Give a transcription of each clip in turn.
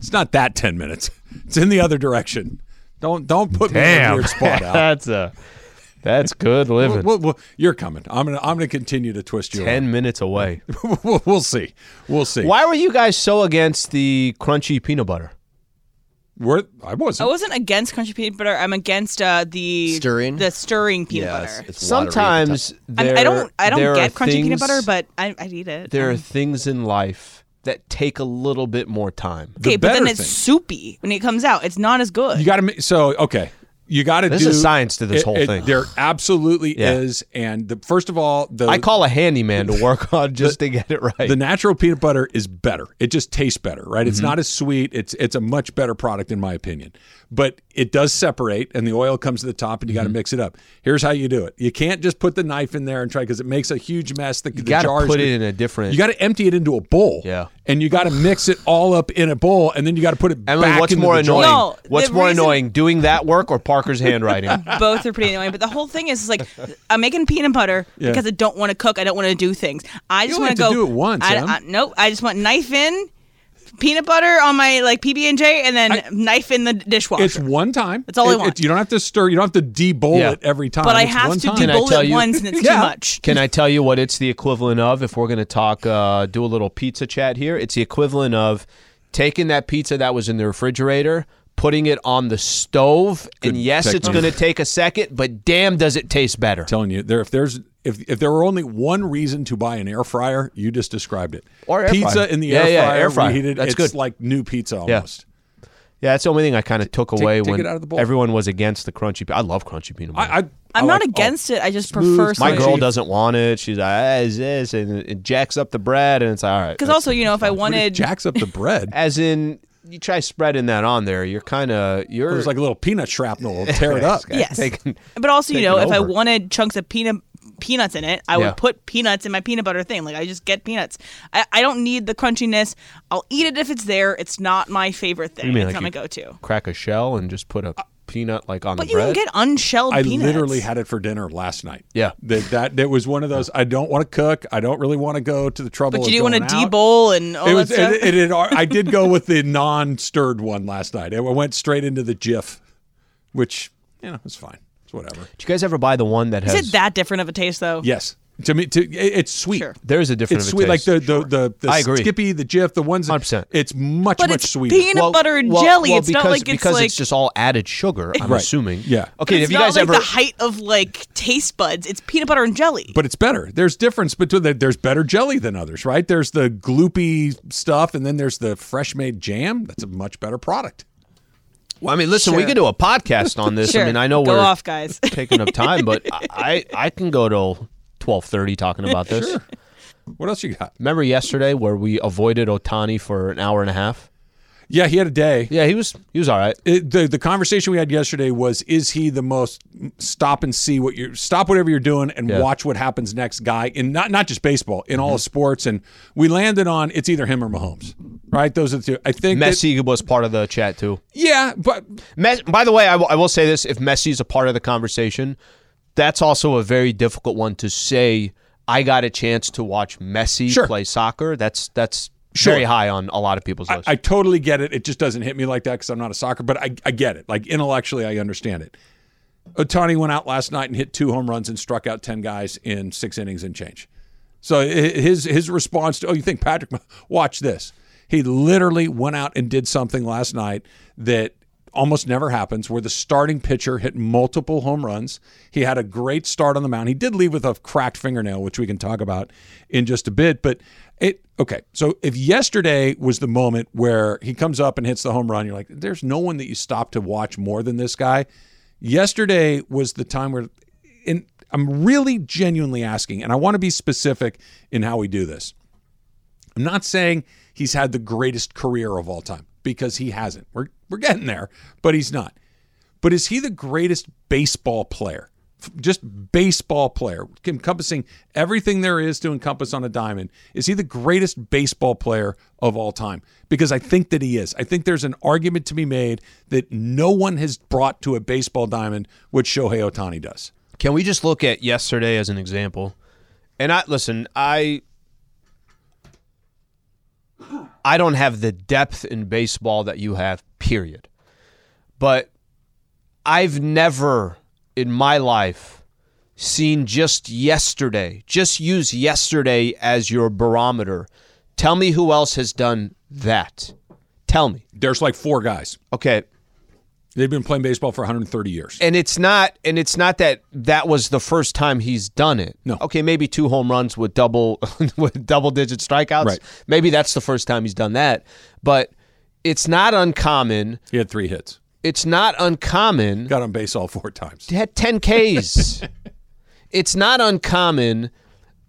It's not that ten minutes. It's in the other direction. Don't don't put me in a weird spot out. that's a that's good living. Well, well, you're coming. I'm gonna I'm gonna continue to twist you. Ten minutes away. we'll, we'll see. We'll see. Why were you guys so against the crunchy peanut butter? We're, I wasn't. I wasn't against crunchy peanut butter. I'm against uh, the Stirring? the stirring peanut yeah, butter. it's, it's watery at the Sometimes top. I, there, I don't I don't are get crunchy peanut butter, but I I eat it. there are Um, things in life that take a little bit more time. The okay, but then it's thing- soupy when it comes out. It's not as good. You got to so okay. You got to do. There's a science to this whole thing. There absolutely Yeah. is, and the, first of all, the I call a handyman to work on just to get it right. the natural peanut butter is better. It just tastes better, right? Mm-hmm. It's not as sweet. It's it's a much better product in my opinion. But it does separate, and the oil comes to the top, and you got to Mm-hmm. mix it up. Here's how you do it: you can't just put the knife in there and try because it makes a huge mess. The, you the got to jars put it in a different. You got to empty it into a bowl. Yeah. And you got to mix it all up in a bowl, and then you got to put it Emily, back what's into more the jar. annoying? No, what's more reason- annoying, doing that work or Parker's handwriting? Both are pretty annoying, but the whole thing is, is like I'm making peanut butter Yeah. because I don't want to cook. I don't want to do things. I just want to go. do it once, I, Em. I, nope. I just want knife in, peanut butter on my like PB and J, and then knife in the dishwasher. It's one time. That's all I It- want. it- you don't have to stir. You don't have to de-bowl Yeah. it every time. but I It's have one to time. Can I debowl it you- once, and it's Yeah. too much. Can I tell you what it's the equivalent of if we're going to talk, uh, do a little pizza chat here? It's the equivalent of taking that pizza that was in the refrigerator, putting it on the stove, and yes, it's going to take a second, but damn, does it taste better. telling you there if there's if if there were only one reason to buy an air fryer, you just described it. Or air pizza fryer. in the Yeah, air yeah, fryer, air fryer. reheated, That's it's good. like new pizza almost. Yeah, that's the only thing I kind of took away take when it out of the bowl. everyone was against the crunchy. pe- I love crunchy peanut butter. I, I I'm I not like- against it. I just smooth, prefer My crunchy. girl doesn't want it. She's like, ah, is this? And it jacks up the bread, and it's all right. Because also, you know, if I Oh, what wanted, jacks up the bread. As in, you try spreading that on there, you're kind of you're There's like a little peanut shrapnel. It'll tear it up. Yes. taking- but also, you taking know, if I wanted chunks of peanut peanuts in it, I Yeah. would put peanuts in my peanut butter thing. Like I just get peanuts. I, I don't need the crunchiness. I'll eat it if it's there. It's not my favorite thing. You mean it's like not my go-to. crack a shell and just put a peanut like on But the bread. But you bread. can get unshelled I peanuts. literally had it for dinner last night. Yeah. that that, that was one of those. I don't want to cook. I don't really want to go to the trouble. But of you do want to going out. debowl and all It was. that stuff. It, it, it, I did go with the non-stirred one last night. I went straight into the Jif, which you know it's fine. It's whatever. Do you guys ever buy the one that Is has? Is it that different of a taste though? Yes, to me, to it's sweet. Sure. There is a different. It's of a sweet, like taste. the the the, the I agree. Skippy, the Jif, the ones. that- 100%. It's much But much it's sweeter. peanut butter and well, jelly. well, it's because, not like it's because like it's just all added sugar. I'm Right. assuming. Yeah. Okay. it's Have you not guys like ever? the height of like taste buds. It's peanut butter and jelly. but it's better. There's difference between the, there's better jelly than others, right? There's the gloopy stuff, and then there's the fresh made jam. That's a much better product. well, I mean, listen, we Sure. could do a podcast on this. sure. I mean, I know Go we're off, guys. taking up time, but I I can go till twelve thirty talking about this. What else you got? Remember yesterday where we avoided Ohtani for an hour and a half? Yeah, he had a day. Yeah, he was he was all right. It, the the conversation we had yesterday was: Is he the most stop and see what you're stop whatever you're doing and Yeah. watch what happens next guy in not not just baseball in all mm-hmm. sports? And we landed on it's either him or Mahomes, right? Those are the two. I think that- Messi was part of the chat too. yeah, but Mes- by the way, I will- I will say this: if Messi's a part of the conversation, that's also a very difficult one to say. I got a chance to watch Messi Sure. play soccer. That's that's Sure. very high on a lot of people's I, lists. I totally get it. It just doesn't hit me like that because I'm not a soccer, but I, I get it. Like intellectually, I understand it. Ohtani went out last night and hit two home runs and struck out ten guys in six innings and change. So his his response to oh, you think Patrick? Watch this. He literally went out and did something last night that almost never happens where the starting pitcher hit multiple home runs. He had a great start on the mound. He did leave with a cracked fingernail, which we can talk about in just a bit, but it okay. So if yesterday was the moment where he comes up and hits the home run, you're like there's no one that you stop to watch more than this guy. Yesterday was the time where and I'm really genuinely asking and I want to be specific in how we do this. I'm not saying he's had the greatest career of all time because he hasn't. We're we're getting there, but he's not. But is he the greatest baseball player? Just baseball player, encompassing everything there is to encompass on a diamond. Is he the greatest baseball player of all time? Because I think that he is. I think there's an argument to be made that no one has brought to a baseball diamond what Shohei Ohtani does. Can we just look at yesterday as an example? And I listen, I I don't have the depth in baseball that you have, period. But I've never in my life seen just yesterday, just use yesterday as your barometer. Tell me who else has done that. Tell me. There's like four guys. Okay. They've been playing baseball for 130 years. And it's not and it's not that that was the first time he's done it. No. Okay, maybe two home runs with double with double digit strikeouts. Right. Maybe that's the first time he's done that. But it's not uncommon. He had three hits. It's not uncommon Got on base all four times. He had 10 Ks. it's not uncommon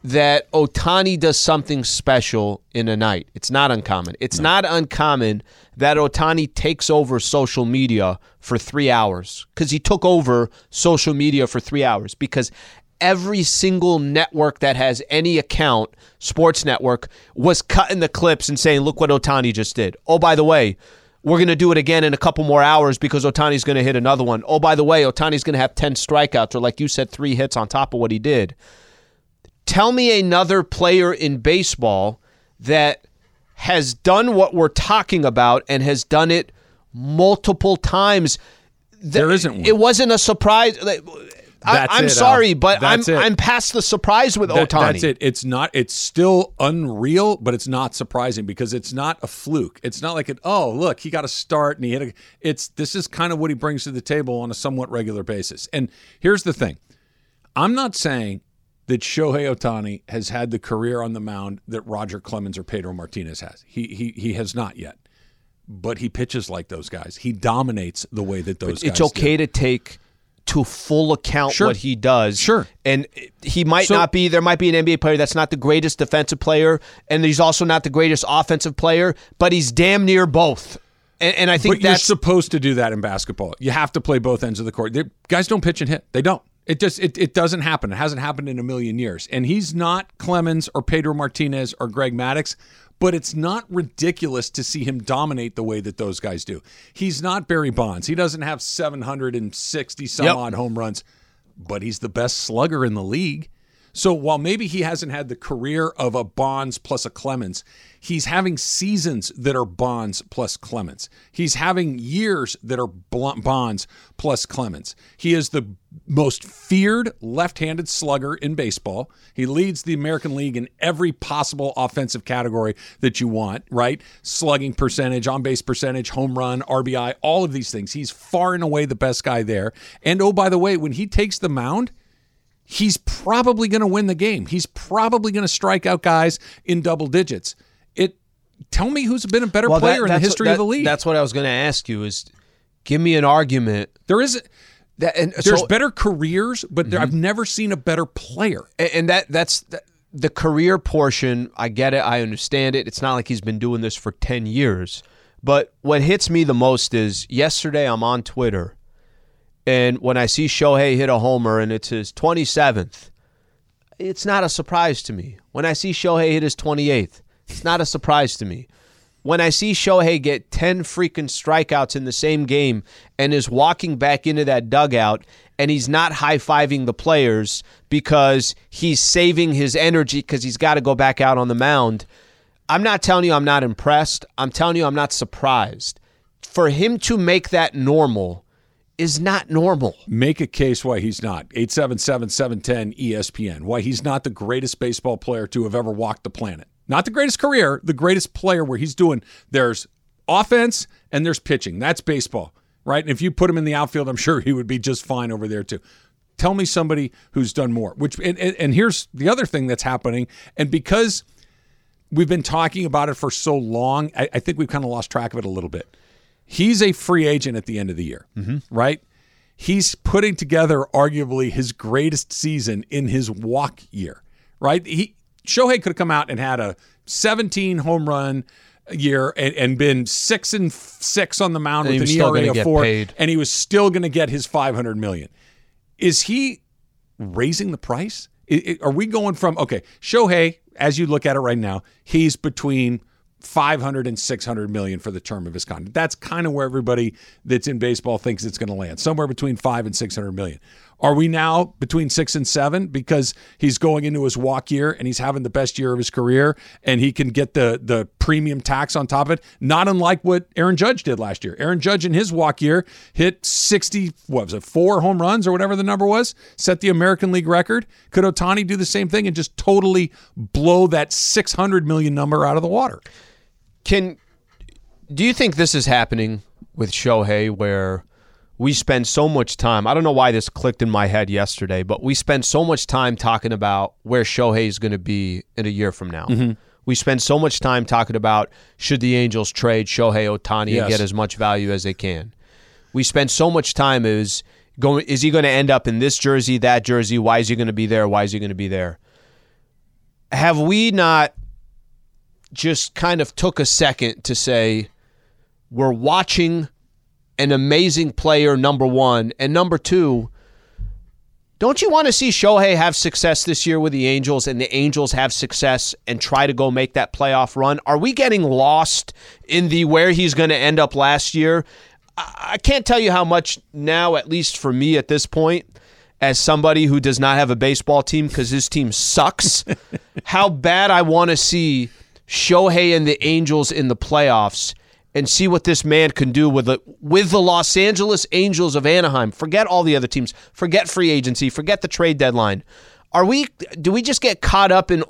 that Ohtani does something special in a night. It's not uncommon. It's not uncommon that Ohtani takes over social media for three hours because he took over social media for three hours because every single network that has any account, sports network, was cutting the clips and saying, look what Ohtani just did. Oh, by the way, we're going to do it again in a couple more hours because Ohtani's going to hit another one. Oh, by the way, Ohtani's going to have 10 strikeouts or, like you said, three hits on top of what he did. Tell me another player in baseball that has done what we're talking about and has done it multiple times. Th- There isn't one. It wasn't a surprise. I, Al. sorry, but I'm it. I'm past the surprise with That- Ohtani. That's it. It's not. It's still unreal, but it's not surprising because it's not a fluke. It's not like it. Oh, look, he got a start and he hit a. It's this is kind of what he brings to the table on a somewhat regular basis. And here's the thing: I'm not saying that Shohei Ohtani has had the career on the mound that Roger Clemens or Pedro Martinez has. He he he has not yet. But he pitches like those guys. He dominates the way that those guys. it's do. okay to take to full account Sure. what he does. Sure. And he might So- not be there might be an NBA player that's not the greatest defensive player and he's also not the greatest offensive player, but he's damn near both. And, and I think But you're that's supposed to do that in basketball. You have to play both ends of the court. They- guys don't pitch and hit. They don't. It just it, it doesn't happen. It hasn't happened in a million years. And he's not Clemens or Pedro Martinez or Greg Maddux, but it's not ridiculous to see him dominate the way that those guys do. He's not Barry Bonds. He doesn't have 760 some Yep. odd home runs, but he's the best slugger in the league. So while maybe he hasn't had the career of a Bonds plus a Clemens, he's having seasons that are Bonds plus Clemens. He's having years that are Bonds plus Clemens. He is the most feared left-handed slugger in baseball. He leads the American League in every possible offensive category that you want, right? Slugging percentage, on-base percentage, home run, RBI, all of these things. He's far and away the best guy there. And oh by the way, when he takes the mound, he's probably going to win the game. He's probably going to strike out guys in double digits. Tell me who's been a better Well, that- player in the history that- of the league. That's what I was going to ask you is give me an argument there is that and there's so, Mm-hmm. better careers, but there, I've never seen a better player. and- and that that's the, the career portion i get it i understand it it's not like he's been doing this for 10 years but what hits me the most is yesterday i'm on twitter and when i see shohei hit a homer and it's his 27th it's not a surprise to me when i see shohei hit his 28th it's not a surprise to me when I see Shohei get 10 freaking strikeouts in the same game and is walking back into that dugout and he's not high fiving the players because he's saving his energy because he's got to go back out on the mound, I'm not telling you I'm not impressed. I'm telling you I'm not surprised. For him to make that normal is not normal. Make a case why he's not. 877-710 ESPN. Why he's not the greatest baseball player to have ever walked the planet. Not the greatest career, the greatest player where he's doing there's offense and there's pitching. That's baseball, right? And if you put him in the outfield, I'm sure he would be just fine over there too. Tell me somebody who's done more. Which and, and, and here's the other thing that's happening. And because we've been talking about it for so long, I, I think we've kind of lost track of it a little bit. He's a free agent at the end of the year, mm-hmm. right? He's putting together arguably his greatest season in his walk year, right? He Shohei could have come out and had a 17 home run year and, and been six and six on the mound And with an ERA of four, paid. and he was still going to get his 500 million. Is he raising the price? I- I- are we going from okay, Shohei, as you look at it right now, he's between 500 and 600 million for the term of his contract. That's kind of where everybody that's in baseball thinks it's going to land, somewhere between 5 and 600 million. Are we now between six and seven because he's going into his walk year and he's having the best year of his career and he can get the the premium tax on top of it? Not unlike what Aaron Judge did last year. Aaron Judge in his walk year hit 60, what was it, four home runs or whatever the number was, set the American League record. Could Ohtani do the same thing and just totally blow that 600 million number out of the water? Can do you think this is happening with Shohei where we spend so much time. I don't know why this clicked in my head yesterday, but we spend so much time talking about where Shohei is going to be in a year from now. Mm-hmm. We spend so much time talking about should the Angels trade Shohei Ohtani Yes. and get as much value as they can. We spend so much time is going is he going to end up in this jersey, that jersey? Why is he going to be there? Why is he going to be there? Have we not just kind of took a second to say we're watching an amazing player, number one. And number two, don't you want to see Shohei have success this year with the Angels and the Angels have success and try to go make that playoff run? Are we getting lost in the where he's going to end up last year? I can't tell you how much now, at least for me at this point, as somebody who does not have a baseball team because his team sucks, how bad I want to see Shohei and the Angels in the playoffs and see what this man can do with the with the Los Angeles Angels of Anaheim. Forget all the other teams. Forget free agency. Forget the trade deadline. Are we? Do we just get caught up in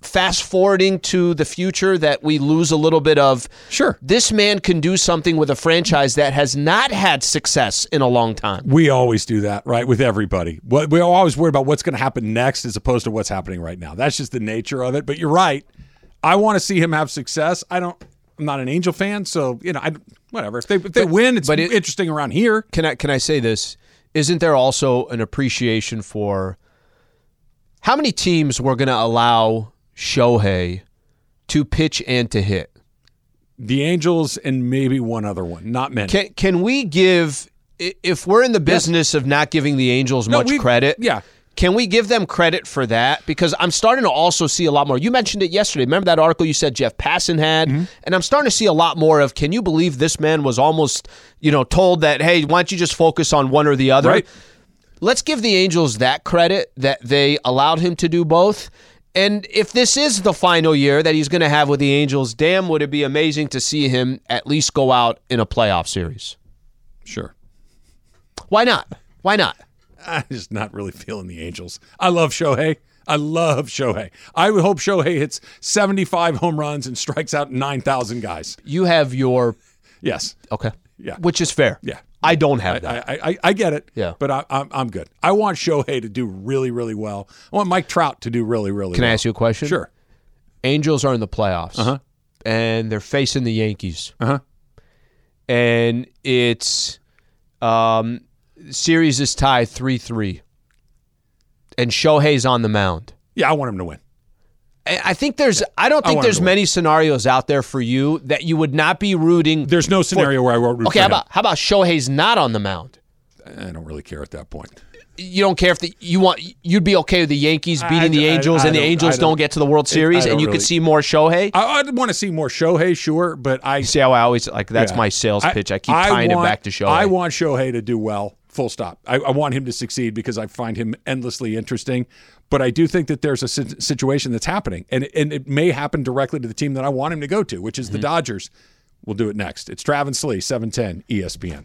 fast forwarding to the future that we lose a little bit of? Sure. This man can do something with a franchise that has not had success in a long time. We always do that, right? With everybody. We're always worried about what's going to happen next as opposed to what's happening right now. That's just the nature of it. But you're right. I want to see him have success. I don't. I'm not an Angel fan, so you know, I whatever. If they if they win, it's but it- interesting around here. Can I can I say this? Isn't there also an appreciation for how many teams were going to allow Shohei to pitch and to hit? The Angels and maybe one other one, not many. Can can we give if we're in the business of not giving the Angels No, much credit? yeah. Can we give them credit for that? Because I'm starting to also see a lot more. You mentioned it yesterday. Remember that article you said Jeff Passan had? Mm-hmm. And I'm starting to see a lot more of can you believe this man was almost, you know, told that, hey, why don't you just focus on one or the other? Right. Let's give the Angels that credit that they allowed him to do both. And if this is the final year that he's going to have with the Angels, damn, would it be amazing to see him at least go out in a playoff series? Sure. Why not? Why not? I'm just not really feeling the Angels. I love Shohei. I love Shohei. I would hope Shohei hits 75 home runs and strikes out 9,000 guys. You have your Yes. okay, Yeah. which is fair. Yeah. I don't have that. I, I, I get it. Yeah. But I, I'm, I'm good. I want Shohei to do really, really well. I want Mike Trout to do really, really Can well. I ask you a question? Sure. Angels are in the playoffs, Uh-huh. and they're facing the Yankees, Uh huh. and it's um, series is tied three three, and Shohei's on the mound. Yeah, I want him to win. I I think there's. I don't think him there's many scenarios out there for you that you would not be rooting. There's no scenario where I won't root okay, for how about how about Shohei's not on the mound? I don't really care at that point. You don't care if the you want. You'd be okay with the Yankees I- beating the I- Angels I and the Angels don't, don't- get to the World Series, and you really- could see more Shohei. I, I'd want to see more Shohei, sure, but I See how I always like that's Yeah. my sales pitch. I keep tying want, it back to Shohei. I want Shohei to do well. Full stop. I, I want him to succeed because I find him endlessly interesting. But I do think that there's a situation that's happening, and and it may happen directly to the team that I want him to go to, which is the Mm-hmm. Dodgers. We'll do it next. It's Travis Lee, seven ten ESPN.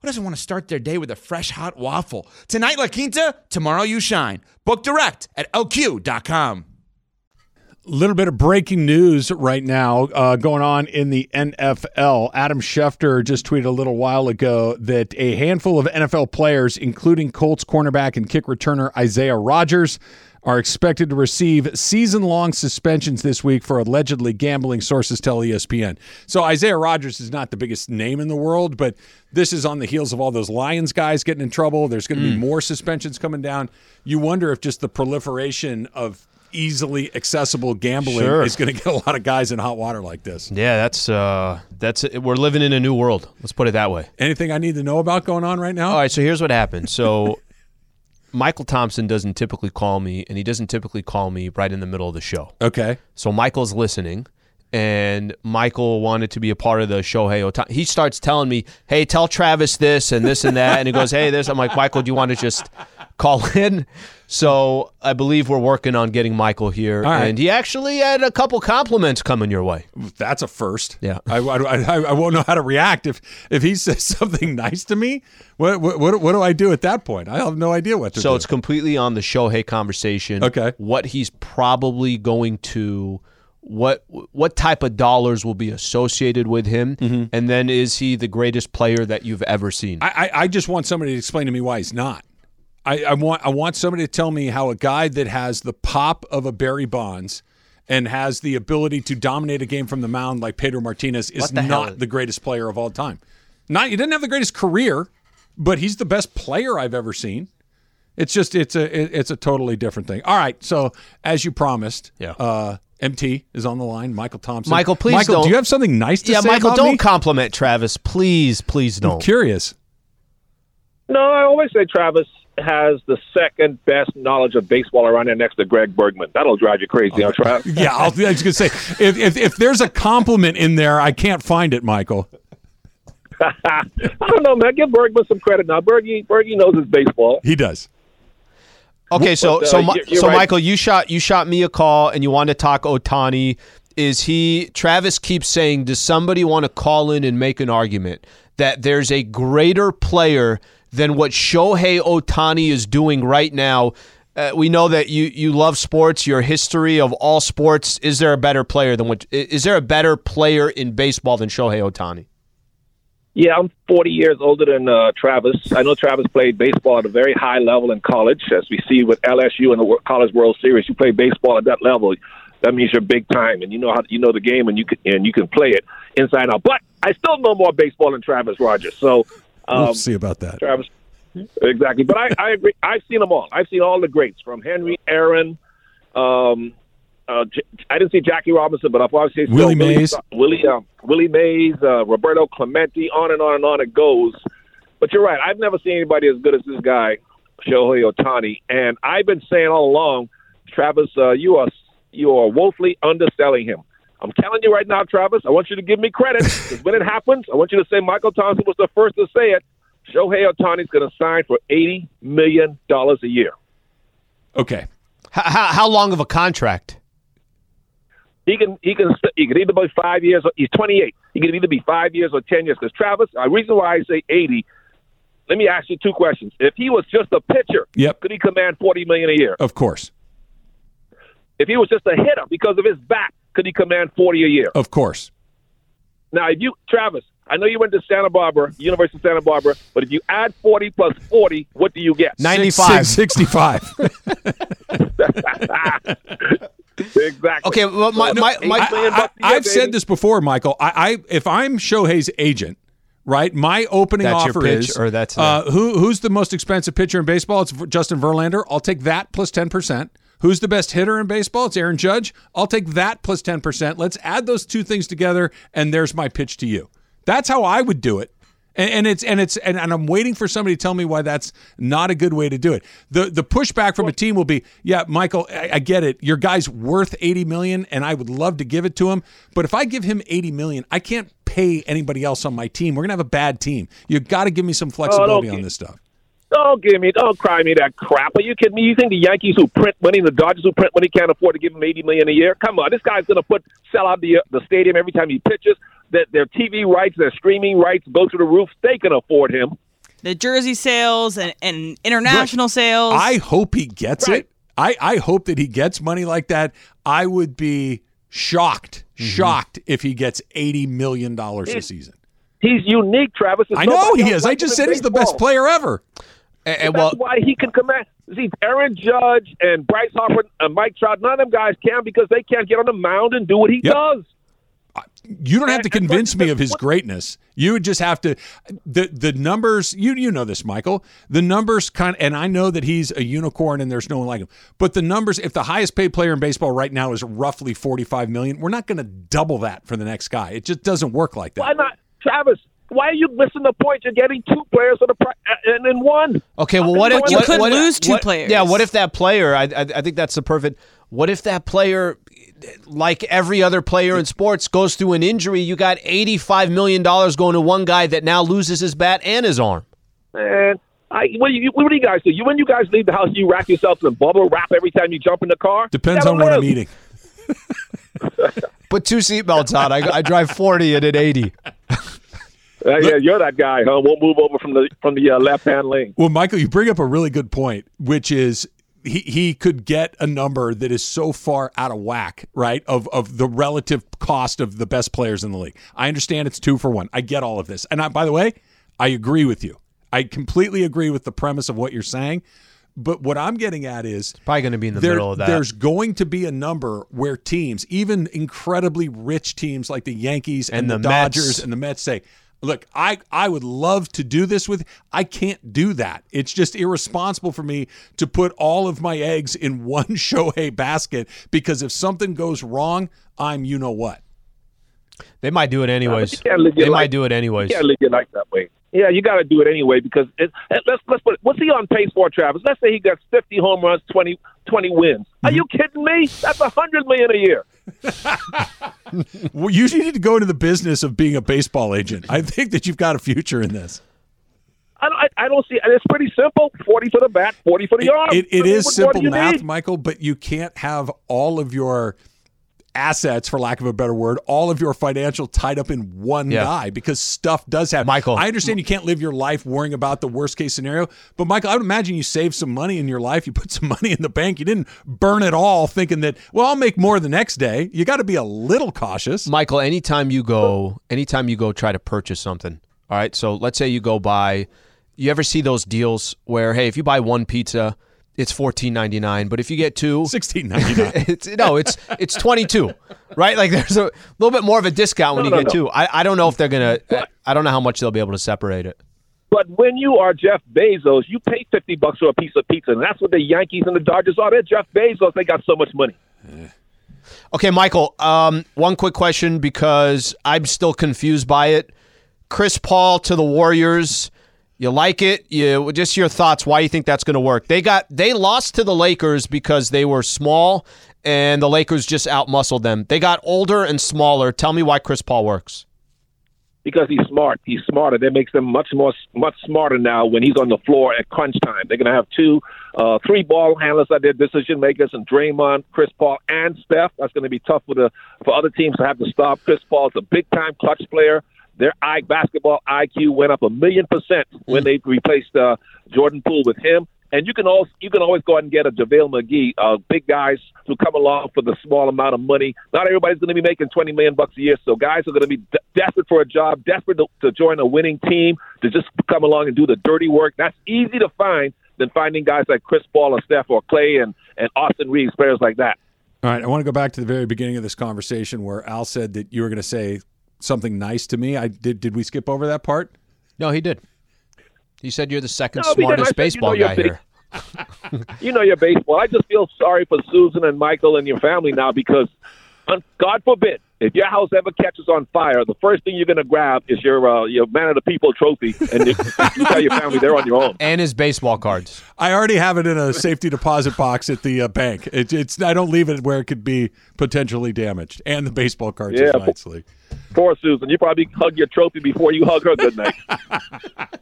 who doesn't want to start their day with a fresh hot waffle? Tonight, La Quinta, tomorrow, you shine. Book direct at lq.com. little bit of breaking news right now uh, going on in the NFL. Adam Schefter just tweeted a little while ago that a handful of NFL players, including Colts cornerback and kick returner Isaiah Rodgers, are expected to receive season long suspensions this week for allegedly gambling, sources tell ESPN. So Isaiah Rodgers is not the biggest name in the world, but this is on the heels of all those Lions guys getting in trouble. There's going to be more suspensions coming down. You wonder if just the proliferation of easily accessible gambling Sure. is going to get a lot of guys in hot water like this. Yeah, that's uh, that's we're living in a new world. Let's put it that way. Anything I need to know about going on right now? All right, so here's what happened. So Mychal Thompson doesn't typically call me, and he doesn't typically call me right in the middle of the show. Okay. So Michael's listening, and Michael wanted to be a part of the Shohei Ohtani. He starts telling me, "Hey, tell Travis this and this and that," and he goes, "Hey, this." I'm like, "Michael, do you want to just call in?" So I believe we're working on getting Michael here, right. and he actually had a couple compliments coming your way. That's a first. Yeah. I, I, I, I won't know how to react if if he says something nice to me. What what what, what do I do at that point? I have no idea what to So do. So it's completely on the Shohei conversation. Okay. What he's probably going to what what type of dollars will be associated with him and then is he the greatest player that you've ever seen? Mm-hmm. I, I I just want somebody to explain to me why he's not. I, I want I want somebody to tell me how a guy that has the pop of a Barry Bonds and has the ability to dominate a game from the mound like Pedro Martinez is the not is- the greatest player of all time. Not he didn't have the greatest career, but he's the best player I've ever seen. It's just it's a it- it's a totally different thing. All right, so as you promised, Yeah. uh, MT is on the line. Mychal Thompson. Michael, please Michael, don't- do you have something nice to yeah, say Michael, about don't me? compliment Travis, please, please don't. I'm don't. curious. No, I always say Travis has the second best knowledge of baseball around there next to Greg Bergman. That'll drive you crazy, huh, Trav? Yeah, I'll, I was gonna say if, if if there's a compliment in there, I can't find it, Michael. I don't know, man. Give Bergman some credit now. Bergie, Bergie knows his baseball. He does. Okay, so But, uh, so you're- you're so right. Michael, you shot you shot me a call and you wanted to talk Ohtani. Is he Travis keeps saying, does somebody want to call in and make an argument that there's a greater player than what Shohei Ohtani is doing right now? Uh, we know that you you love sports. Your history of all sports. Is there a better player than what? Is there a better player in baseball than Shohei Ohtani? Yeah, I'm 40 years older than uh, Travis. I know Travis played baseball at a very high level in college, as we see with LSU in the College World Series. You play baseball at that level, that means you're big time, and you know how you know the game, and you can and you can play it inside out. But I still know more baseball than Travis Rodgers. So, um, We'll see about that. Travis. Exactly, but I, I agree. I've seen them all. I've seen all the greats from Henry Aaron. Um, uh, I didn't see Jackie Robinson, but I've obviously seen Willie Mays. Willie uh, Willie Mays, uh, Roberto Clemente, on and on and on it goes. But you're right. I've never seen anybody as good as this guy, Shohei Ohtani. And I've been saying all along, Travis, uh, you are you are woefully underselling him. I'm telling you right now, Travis. I want you to give me credit 'cause when it happens, I want you to say Mychal Thompson was the first to say it. Shohei Ohtani's going to sign for eighty million dollars a year. Okay. How, how long of a contract? He can he can he can either be five years. Or, he's 28. He can either be five years or 10 years. Because Travis, the reason why I say 80. Let me ask you two questions. If he was just a pitcher, Yep. could he command 40 million a year? Of course. If he was just a hitter because of his back, could he command 40 a year? Of course. Now, if you Travis, I know you went to Santa Barbara, University of Santa Barbara, but if you add 40 plus 40, what do you get? 95. Six- 65. exactly. Okay, well, my, my, my, million I, bucks a year, have said this before, Michael. I, I if I'm Shohei's agent, right? My opening That's your offer pitch, is or that's uh, who who's the most expensive pitcher in baseball? It's Justin Verlander. I'll take that plus ten percent. Who's the best hitter in baseball? It's Aaron Judge. I'll take that plus ten percent. Let's add those two things together, and there's my pitch to you. That's how I would do it. And, and it's and it's and, and I'm waiting for somebody to tell me why that's not a good way to do it. The the pushback from a team will be, yeah, Michael, I, I get it. Your guy's worth 80 million, and I would love to give it to him. But if I give him 80 million, I can't pay anybody else on my team. We're gonna have a bad team. You got to give me some oh, flexibility okay. on this stuff. Don't give me, don't cry me that crap. Are you kidding me? You think the Yankees who print money, and the Dodgers who print money, can't afford to give him eighty million a year? Come on, this guy's going to put sell out the uh, the stadium every time he pitches. That their TV rights, their streaming rights go through the roof. They can afford him. The jersey sales and, and international sales. I hope he gets Right. it. I, I hope that he gets money like that. I would be shocked, Mm-hmm. shocked if he gets $80 million a season. He's unique, Travis. There's I know he is. I just him in said he's the best player ever. And, and That's well, why he can command. See, Aaron Judge and Bryce Harper and Mike Trout, none of them guys can because they can't get on the mound and do what he Yep. does. You don't have to And- and convince me of his greatness. You would just have to the the numbers. You you know this, Michael. The numbers kind and I know that he's a unicorn and there's no one like him. But the numbers, if the highest paid player in baseball right now is roughly forty five million, we're not going to double that for the next guy. It just doesn't work like that. Why not, Travis? Why are you missing the point? You're getting two players for the pri- uh, and then one. Okay, well, what if You what, could what- lose two what- players. Yeah, what if that player? I, I I think that's the perfect. What if that player, like every other player in sports, goes through an injury? You got eighty five million dollars going to one guy that now loses his bat and his arm. Man, I, what, do you, what do you guys do? You when you guys leave the house, you wrap yourself in bubble wrap every time you jump in the car. Depends on gotta what I'm eating. Put two seatbelts on. I, I drive forty and at eighty. Uh, yeah, you're that guy, huh? Won't move over from the from the uh, left hand lane. Well, Michael, you bring up a really good point, which is he, he could get a number that is so far out of whack, right? Of of the relative cost of the best players in the league. I understand it's two for one. I get all of this. And I, by the way, I agree with you. I completely agree with the premise of what you're saying. But what I'm getting at is Probably going to be in the there- middle of that. There's going to be a number where teams, even incredibly rich teams like the Yankees and, And the, the. Dodgers and the Mets say, "Look, I I would love to do this with. I can't do that. It's just irresponsible for me to put all of my eggs in one Shohei basket because if something goes wrong, I'm you know what." They might do it anyways. you can't live your They might do it anyways. You can't live your life that way. Yeah, you got to do it anyway because it, it- let's let's put it, what's he on pace for, Travis? Let's say he got 50 home runs, 20, 20 wins. Are Mm-hmm. you kidding me? That's a hundred million a year. Well, you need to go into the business of being a baseball agent. I think that you've got a future in this. I don't, I, don't see. And it's pretty simple: 40 for the bat, 40 for the arm. It, it is simple math, need? Michael, but you can't have all of your assets, for lack of a better word, all of your financial tied up in one Yeah. guy because stuff does happen. Michael. I understand you can't live your life worrying about the worst case scenario, but Michael, I would imagine you saved some money in your life. You put some money in the bank. You didn't burn it all thinking that, well, I'll make more the next day. You got to be a little cautious. Michael, anytime you go, anytime you go try to purchase something, all right. So let's say you go buy. You ever see those deals where, hey, if you buy one pizza, it's fourteen ninety nine, but if you get two, Sixteen ninety nine. it's no, it's it's twenty two, right? Like there's a little bit more of a discount when No, you no, get no. two. I, I don't know if they're gonna. I don't know how much they'll be able to separate it. But when you are Jeff Bezos, you pay 50 bucks for a piece of pizza, and that's what the Yankees and the Dodgers are. They're Jeff Bezos. They got so much money. Okay, Michael. Um, one quick question because I'm still confused by it. Chris Paul to the Warriors. You like it? You just your thoughts. Why you think that's going to work? They got they lost to the Lakers because they were small, and the Lakers just outmuscled them. They got older and smaller. Tell me why Chris Paul works. because he's smart. He's smarter. That makes them much more much smarter now when he's on the floor at crunch time. They're going to have two, uh, three ball handlers that they're decision makers, and Draymond, Chris Paul, and Steph. That's going to be tough for the for other teams to have to stop. Chris Paul's a big time clutch player. Their I basketball IQ went up a million percent when they replaced uh, Jordan Poole with him. And you can also you can always go out and get a JaVale McGee, uh, big guys who come along for the small amount of money. Not everybody's going to be making twenty million bucks a year, so guys are going to be de- desperate for a job, desperate to, to join a winning team, to just come along and do the dirty work. That's easy to find than finding guys like Chris Paul or Steph or Clay and and Austin Reaves, players like that. All right, I want to go back to the very beginning of this conversation where Al said that you were going to say something nice to me. I did. Did we skip over that part? No, he did. He said you're the second No, smartest said, baseball you're guy big. here. you know your baseball. I just feel sorry for Susan and Michael and your family now because, God forbid, if your house ever catches on fire, the first thing you're going to grab is your uh, your man of the people trophy, and you, you tell your family they're on your own. And his baseball cards. I already have it in a safety deposit box at the uh, bank. It, it's I don't leave it where it could be potentially damaged, and the baseball cards Yeah, is but- nicely. Poor Susan, you probably hug your trophy before you hug her good night.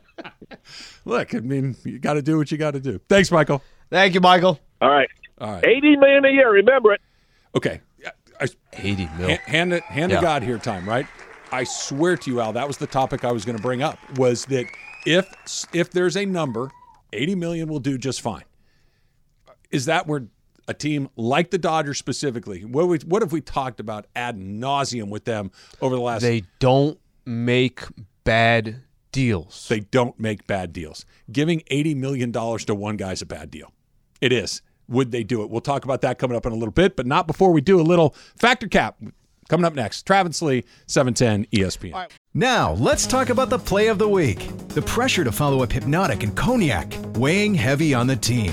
Look, I mean, you got to do what you got to do. Thanks, Michael. Thank you, Michael. All right, All right. eighty million a year. Remember it. Okay. I, Eighty mil. hand, hand it, hand Yeah. to God here, time. Right. I swear to you, Al, that was the topic I was going to bring up. Was that if if there's a number, eighty million will do just fine. Is that where a team like the Dodgers specifically. What we, what have we talked about ad nauseum with them over the last? They don't make bad deals. they don't make bad deals. Giving eighty million dollars to one guy is a bad deal. It is. Would they do it? We'll talk about that coming up in a little bit, but not before we do a little Fact or Cap. Coming up next, Travis Lee, seven ten E ESPN. Now, let's talk about the play of the week. The pressure to follow up Hypnotic and Cognac, weighing heavy on the team.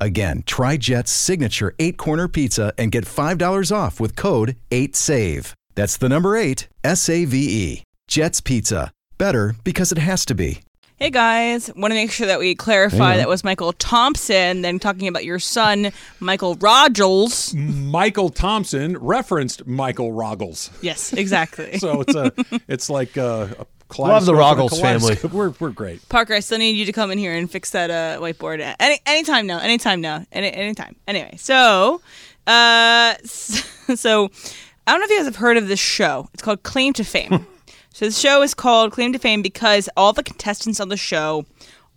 Again, try Jet's signature eight corner pizza and get $5 off with code 8SAVE. That's the number eight, S A V E. Jet's Pizza. Better because it has to be. Hey guys, want to make sure that we clarify that was Mychal Thompson. Then talking about your son, Michael Rogers. Mychal Thompson referenced Michael Roggles. Yes, exactly. So it's a it's like a, a Love the kaleidoscope Roggles family. We're we're great. Parker, I still need you to come in here and fix that uh, whiteboard. Any anytime now. Anytime now. Any anytime. Anyway, so uh, so I don't know if you guys have heard of this show. It's called Claim to Fame. so the show is called Claim to Fame because all the contestants on the show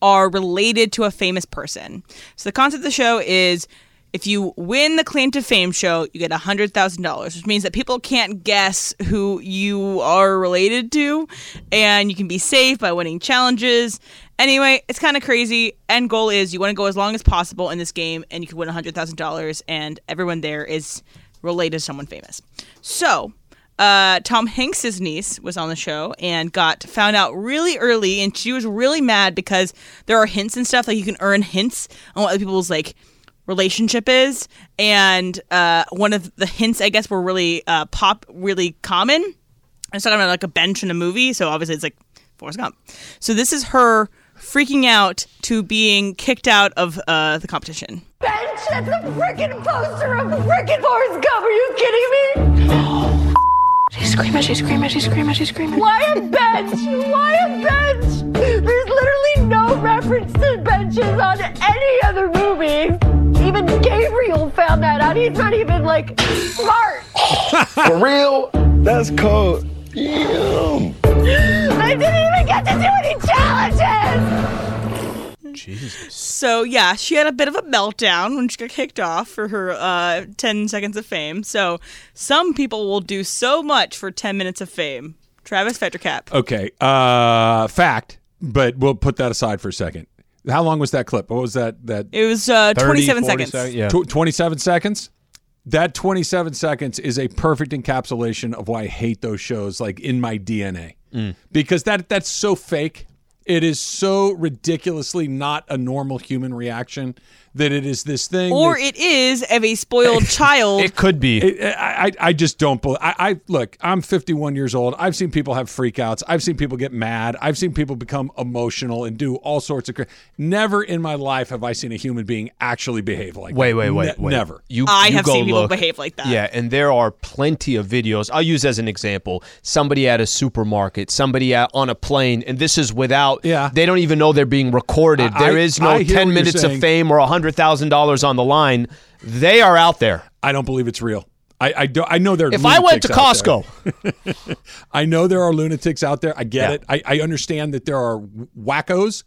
are related to a famous person. So the concept of the show is if you win the claim to fame show, you get $100,000, which means that people can't guess who you are related to, and you can be safe by winning challenges. Anyway, it's kind of crazy. End goal is you want to go as long as possible in this game, and you can win $100,000, and everyone there is related to someone famous. So, uh, Tom Hanks's niece was on the show and got found out really early, and she was really mad because there are hints and stuff like you can earn hints on what other people's like relationship is, and uh, one of the hints I guess were really uh, pop, really common. I was talking about like a bench in a movie, so obviously it's like Forrest Gump. So this is her freaking out to being kicked out of uh, the competition. Bench, that's a freaking poster of freaking Forrest Gump. Are you kidding me? She's screaming, she's screaming, she's screaming, she's screaming. Why a bench? Why a bench? There's literally no reference to benches on any other movie. Even Gabriel found that out. He's not even like smart. For real? That's cold. Damn. I didn't even get to do any challenges. So yeah, she had a bit of a meltdown when she got kicked off for her uh, 10 seconds of fame. So some people will do so much for 10 minutes of fame. Travis Fact or Cap. Okay. Uh, fact, but we'll put that aside for a second. How long was that clip? What was that? That It was uh, 30, 27 40 seconds. sec- yeah. Tw- 27 seconds? That 27 seconds is a perfect encapsulation of why I hate those shows like in my DNA. Mm. Because that that's so fake. It is so ridiculously not a normal human reaction that it is this thing. Or that- it is of a spoiled child. It could be. it- I, I I just don't believe. I, I look. I'm 51 years old. I've seen people have freakouts. I've seen people get mad. I've seen people become emotional and do all sorts of. Cra- Never in my life have I seen a human being actually behave like. Wait, that. wait, wait, Ne- wait. Never. You, I you have go seen people behave like that. Yeah, and there are plenty of videos. I'll use as an example somebody at a supermarket, somebody at, on a plane, and this is without. Yeah. They don't even know they're being recorded. I- there I- is no I hear what ten minutes of fame or hundred thousand dollars on the line. They are out there. I don't believe it's real. I I, do, I know there. Are If I went to Costco. I know there are lunatics out there. I get Yeah. it. I, I understand that there are wackos,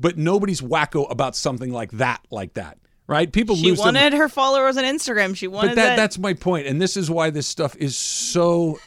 but nobody's wacko about something like that. Like that, right? People She lose. them- wanted her followers on Instagram. She wanted but that, that. that's my point and this is why this stuff is so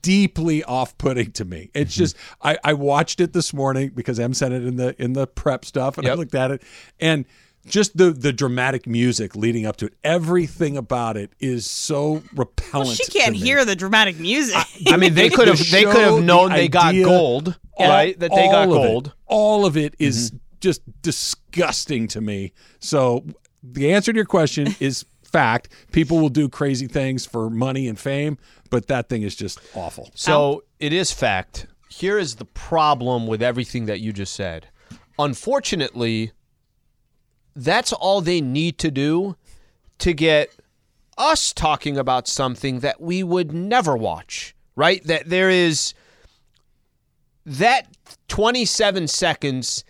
deeply off-putting to me it's Mm-hmm. just I, I watched it this morning because em sent it in the in the prep stuff and i looked at it and just the the dramatic music leading up to it. Everything about it is so repellent. Well, she can't to me. hear the dramatic music. I mean, they could have The they could have known the they got gold, all- right? That they got all of it- gold. all of it is Mm-hmm. just disgusting to me. So the answer to your question is fact. People will do crazy things for money and fame, but that thing is just awful. So it is fact. Here is the problem with everything that you just said. Unfortunately, that's all they need to do to get us talking about something that we would never watch, right? That there is that 27 seconds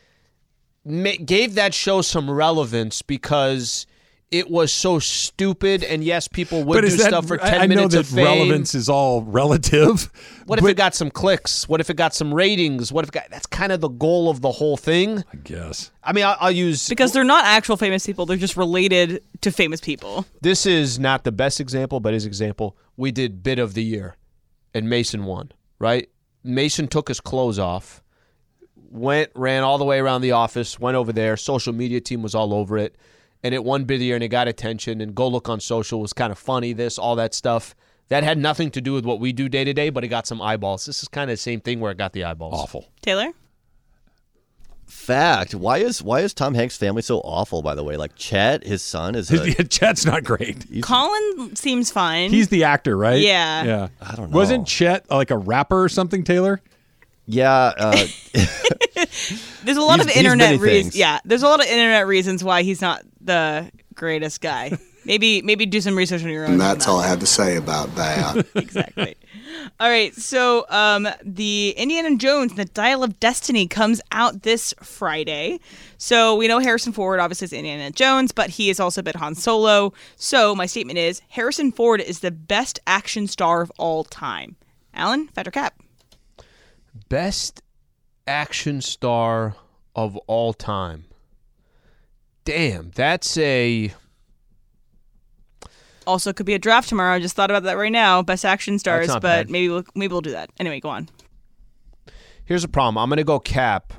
gave that show some relevance because it was so stupid and yes people would do that, stuff for 10 I, I know minutes that of fame relevance is all relative. what if but- it got some clicks? What if it got some ratings? What if it got, that's kind of the goal of the whole thing? I guess. I mean, I'll, I'll use because they're not actual famous people; they're just related to famous people. this is not the best example, but his example. We did bit of the year, and Mason won. Right? Mason took his clothes off, went ran all the way around the office, went over there. Social media team was all over it, and it won bit year, and it got attention. And go look on social was kind of funny. This all that stuff. That had nothing to do with what we do day to day, but it got some eyeballs. This is kind of the same thing where it got the eyeballs. Awful. Taylor, Fact. Why is why is Tom Hanks' family so awful? By the way, like Chet, his son is. A, Chet's not great. Colin seems fine. He's the actor, right? Yeah. Yeah. I don't know. Wasn't Chet like a rapper or something, Taylor? Yeah. Uh, There's a lot He's- of internet reasons. Yeah, there's a lot of internet reasons why he's not the greatest guy. maybe maybe do some research on your own. And that's all I have to say about that. exactly. All right, so um, the Indiana Jones, the Dial of Destiny, comes out this Friday. So we know Harrison Ford obviously is Indiana Jones, but he has also been Han Solo. So my statement is Harrison Ford is the best action star of all time. Alan, Fact or Cap. Best action star of all time. Damn, that's a Also, could be a draft tomorrow. I just thought about that right now. Best action stars, but bad. maybe we'll, maybe we'll do that. Anyway, go on. Here's a problem. I'm going to go cap,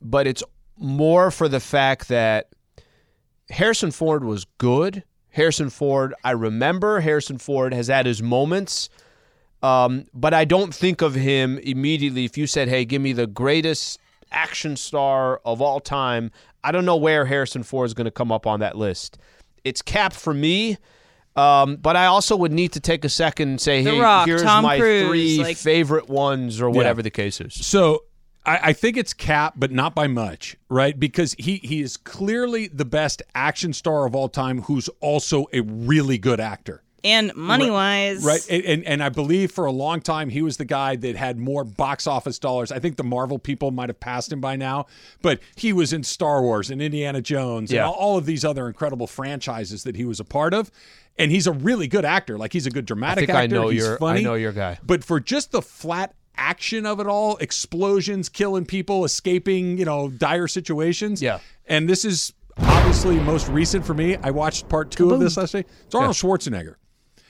but it's more for the fact that Harrison Ford was good. Harrison Ford, I remember Harrison Ford has had his moments, um, but I don't think of him immediately. If you said, hey, give me the greatest action star of all time, I don't know where Harrison Ford is going to come up on that list. It's cap for me. Um, but I also would need to take a second and say, The hey, Rock, here's Tom my Cruise, three like- favorite ones or whatever the case is. So I, I think it's Cap, but not by much, right? Because he he is clearly the best action star of all time, who's also a really good actor. And money wise, Right, and, and and I believe for a long time he was the guy that had more box office dollars. I think the Marvel people might have passed him by now, but he was in Star Wars and Indiana Jones Yeah. and all, all of these other incredible franchises that he was a part of. And he's a really good actor. Like he's a good dramatic think I actor. know he's your- I know your guy. But for just the flat action of it all, explosions, killing people, escaping, you know, dire situations. Yeah. And this is obviously most recent for me. I watched part two of this last night. It's Arnold Schwarzenegger.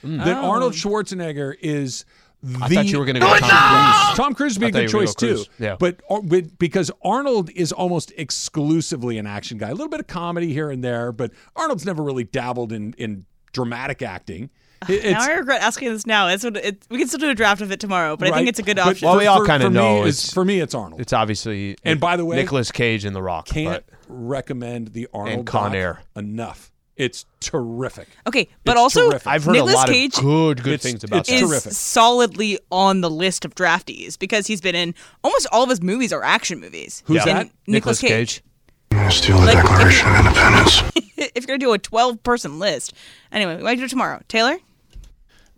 That Arnold Schwarzenegger is the. Mm. I thought you were going to go Tom Cruise. Tom Cruise would be a good you were gonna choice go too. Yeah. But, Ar- but because Arnold is almost exclusively an action guy, a little bit of comedy here and there, but Arnold's never really dabbled in in dramatic acting. It- Now I regret asking this now. It's it, we can still do a draft of it tomorrow, but I think it's a good But option. Well, for- we all kinda for me, know it's- it's- for me, it's Arnold. It's obviously And by the way, Nicolas Cage and The Rock. Can't but- recommend the Arnold and Con Air. enough. It's terrific. okay, but It's also terrific. I've heard Nicolas a lot Cage of good, good It's- things about it's that. is terrific. solidly on the list of draftees because he's been in almost all of his movies are action movies. Who's And that? Nicolas Cage. i'm gonna Steal the Like, Declaration of Independence. if you're gonna do a 12 person list, anyway, we might do it tomorrow. Taylor,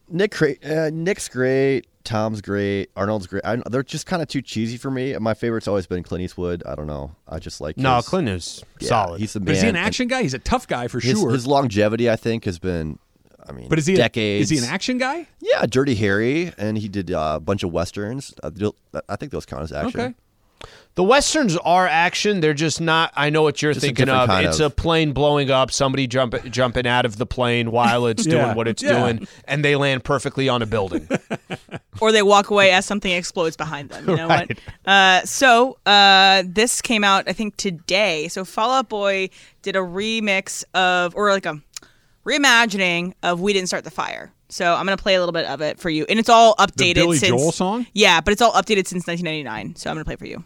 Nick, cra- uh, Nick's great. Tom's great. Arnold's great. I, they're just kind of too cheesy for me. My favorite's always been Clint Eastwood. I don't know. I just like. No, his- Clint is yeah, solid. He's the man. But is he an and action guy? He's a tough guy for His, sure. his longevity, I think, has been. I mean, but is he decades? A, is he an action guy? Yeah, Dirty Harry, and he did uh, a bunch of westerns. Uh, they'll- I think those count as action. Okay. The westerns are action. They're just not. I know what you're Just thinking of. It's of- a plane blowing up, somebody jump, jumping out of the plane while it's Yeah. doing what it's Yeah. doing, and they land perfectly on a building. or they walk away as something explodes behind them. You know what? Uh, so uh, this came out, I think, today. So Fall Out Boy did a remix of, or like a reimagining of "We Didn't Start the Fire." So I'm gonna play a little bit of it for you, and it's all updated. Billy since, Joel song? Yeah, but it's all updated since 1999. So I'm gonna play for you.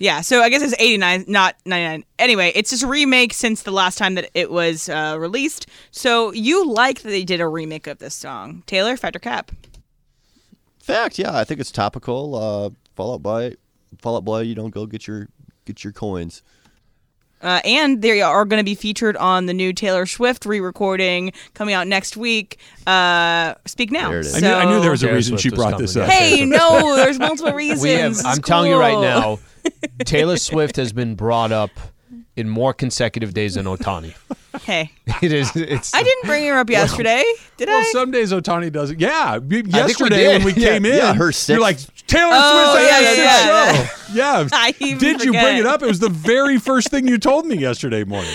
Yeah, so I guess it's 89, not 99. Anyway, it's just a remake since the last time that it was uh, released. So you like that they did a remake of this song, Taylor Fact or Cap? Fact, yeah, I think it's topical. Uh, Fall Out Boy, Fall Out Boy, you don't go get your get your coins. Uh, and they are going to be featured on the new Taylor Swift re-recording coming out next week. Uh, Speak now. There it is. I knew, I knew there was a Taylor reason Swift she brought this up. Hey, no, there's multiple reasons. have. I'm telling you right now, Taylor Swift has been brought up in more consecutive days than Ohtani. Hey, It is. It's. I didn't bring her up yesterday, did I? Well, I? some days Ohtani does it. Yeah, y- we yesterday did. when we Yeah, came in, yeah, her you're like Taylor Oh, Swift yeah, has a yeah, show. Yeah, I even did you bring it up? It was the very first thing you told me yesterday morning.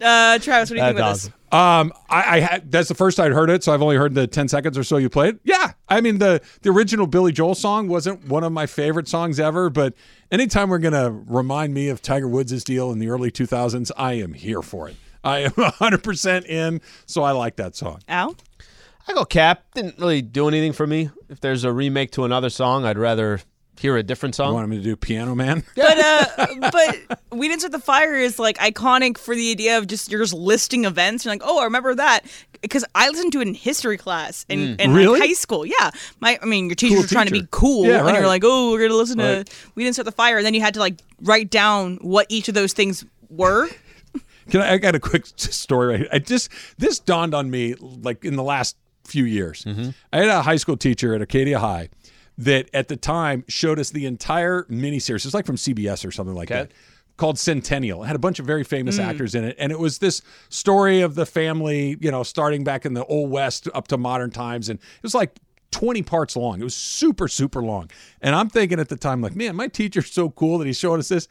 Uh, Travis, what do you think about awesome. this? Um, I, I had that's the first I'd heard it, so I've only heard the ten seconds or so you played. Yeah, I mean the the original Billy Joel song wasn't one of my favorite songs ever, but anytime we're gonna remind me of Tiger Woods' deal in the early two thousands, I am here for it. I am hundred percent in, so I like that song. Al? I go Cap. Didn't really do anything for me. If there's a remake to another song, I'd rather hear a different song. You song. want me to do Piano Man? But uh, but we didn't start the fire is like iconic for the idea of just you're just listing events. You're like, oh, I remember that because I listened to it in history class in, in like, high school. Yeah, my I mean, your teacher Cool was trying to be cool, Yeah, and right. you're like, oh, we're gonna listen to Right. we didn't start the fire, and then you had to like write down what each of those things were. Can I, I got a quick story right here. I just this dawned on me like in the last few years. Mm-hmm. I had a high school teacher at Acadia High that at the time showed us the entire miniseries. It's like from CBS or something like Okay. that. Called Centennial. It had a bunch of very famous mm. actors in it. And it was this story of the family, you know, starting back in the old West up to modern times. And it was like 20 parts long. It was super, super long. And I'm thinking at the time, like, man, my teacher's so cool that he's showing us this.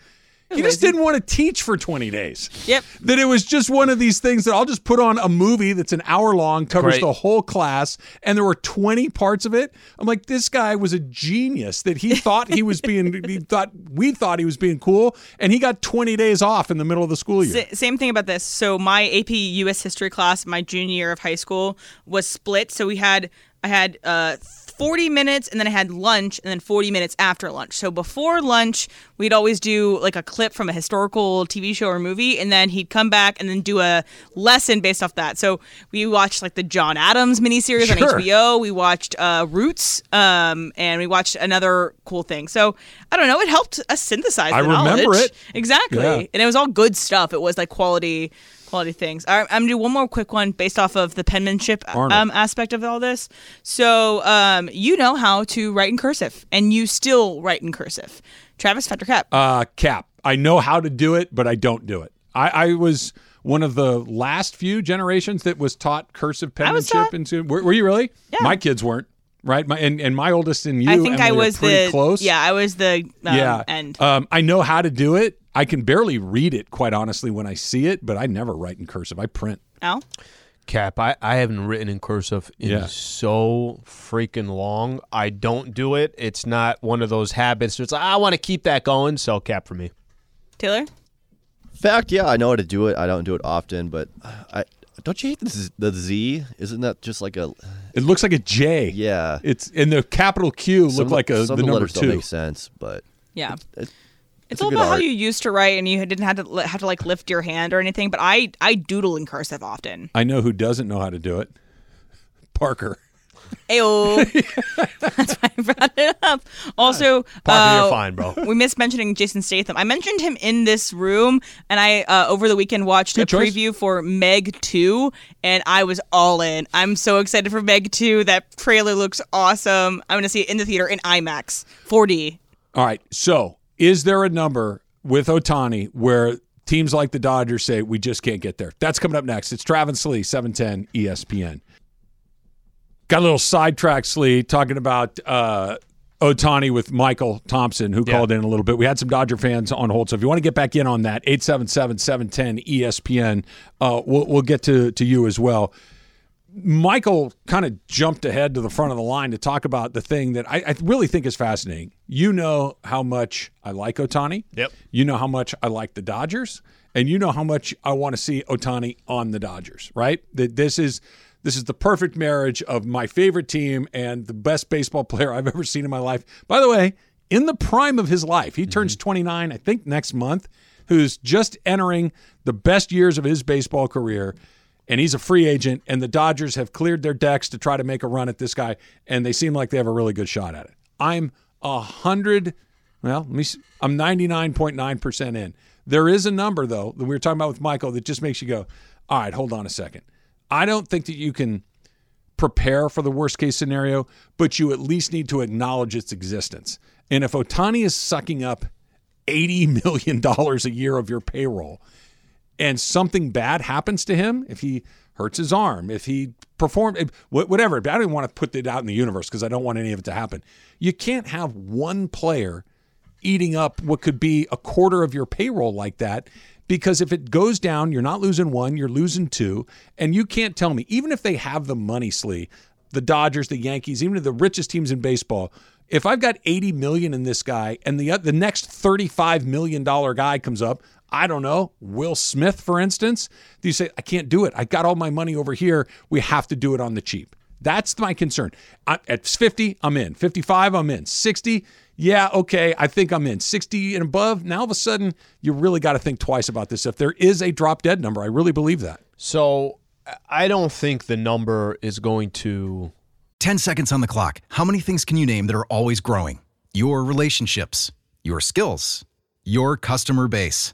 He just didn't want to teach for 20 days. Yep. That it was just one of these things that I'll just put on a movie that's an hour long, covers Great. the whole class, and there were 20 parts of it. I'm like, this guy was a genius that he thought he was being, he thought, we thought he was being cool, and he got 20 days off in the middle of the school year. Sa- same thing about this. So my AP U.S. history class, my junior year of high school, was split. So we had I had uh, 40 minutes, and then I had lunch, and then 40 minutes after lunch. So before lunch, we'd always do like a clip from a historical TV show or movie, and then he'd come back and then do a lesson based off that. So we watched like the John Adams miniseries Sure. on HBO. We watched uh, Roots, um, and we watched another cool thing. So I don't know. It helped us synthesize. I the remember knowledge. it. exactly, Yeah. and it was all good stuff. It was like quality, quality things. I, I'm gonna do one more quick one based off of the penmanship um, aspect of all this. So um, you know how to write in cursive, and you still write in cursive. Travis Fact or Cap. Uh, Cap. I know how to do it, but I don't do it. I, I was one of the last few generations that was taught cursive penmanship. Into were, were you really? Yeah. My kids weren't. Right. My and, and my oldest and you. I think I Emily, are was pretty the close. yeah, I was the um, yeah. end. Um, I know how to do it. I can barely read it, quite honestly, when I see it, but I never write in cursive. I print. Al. Cap, I, I haven't written in cursive in Yeah. so freaking long. I don't do it. It's not one of those habits. It's like, I want to keep that going. So Cap for me. Taylor. Fact, yeah, I know how to do it. I don't do it often, but I don't you hate the, Z- the Z? Isn't that just like a It looks like a J. yeah? It's and the capital Q look some, like a some the of the number letters two. don't make sense, but Yeah. it, It's a all good about how you used to write, and you didn't have to have to like lift your hand or anything. But I I doodle in cursive often. I know who doesn't know how to do it. Parker. Ayo. That's why I brought it up. Also, Parker, uh, you're fine, bro. we missed mentioning Jason Statham. I mentioned him in this room, and I uh, over the weekend watched Good a choice. preview for Meg Two, and I was all in. I'm so excited for Meg Two. That trailer looks awesome. I'm gonna see it in the theater in IMAX 4D. All right. So, is there a number with Ohtani where teams like the Dodgers say we just can't get there? That's coming up next. It's Travis Slee, 710 ESPN. Got a little sidetrack, Slee, talking about uh, Ohtani with Mychal Thompson, who called in a little bit. We had some Dodger fans on hold. So if you want to get back in on that, 877 710 ESPN, uh, we'll, we'll get to, to you as well. Mychal kind of jumped ahead to the front of the line to talk about the thing that I, I really think is fascinating. You know how much I like Ohtani. Yep. You know how much I like the Dodgers, and you know how much I want to see Ohtani on the Dodgers. Right? That this is this is the perfect marriage of my favorite team and the best baseball player I've ever seen in my life. By the way, in the prime of his life, he turns mm-hmm. 29, I think, next month. Who's just entering the best years of his baseball career and he's a free agent, and the Dodgers have cleared their decks to try to make a run at this guy, and they seem like they have a really good shot at it. I'm a hundred. Well, me. I'm 99.9 percent in. There is a number though that we were talking about with Mychal that just makes you go, all right, hold on a second. I don't think that you can prepare for the worst case scenario, but you at least need to acknowledge its existence. And if Ohtani is sucking up $80 million a year of your payroll, and something bad happens to him, if he hurts his arm, if he perform if- wh- whatever, I don't want to put it out in the universe because I don't want any of it to happen. You can't have one player eating up what could be a quarter of your payroll like that because if it goes down, you're not losing one, you're losing two, and you can't tell me even if they have the money, Slee, the Dodgers, the Yankees, even the richest teams in baseball, if I've got 80 million in this guy and the the next 35 million dollar guy comes up, I don't know, Will Smith for instance, do you say I can't do it. I got all my money over here. We have to do it on the cheap. That's my concern. I, at 50, I'm in. 55, I'm in. 60, yeah, okay, I think I'm in. 60 and above, now all of a sudden, you really got to think twice about this. If there is a drop dead number, I really believe that. So I don't think the number is going to 10 seconds on the clock. How many things can you name that are always growing? Your relationships, your skills, your customer base.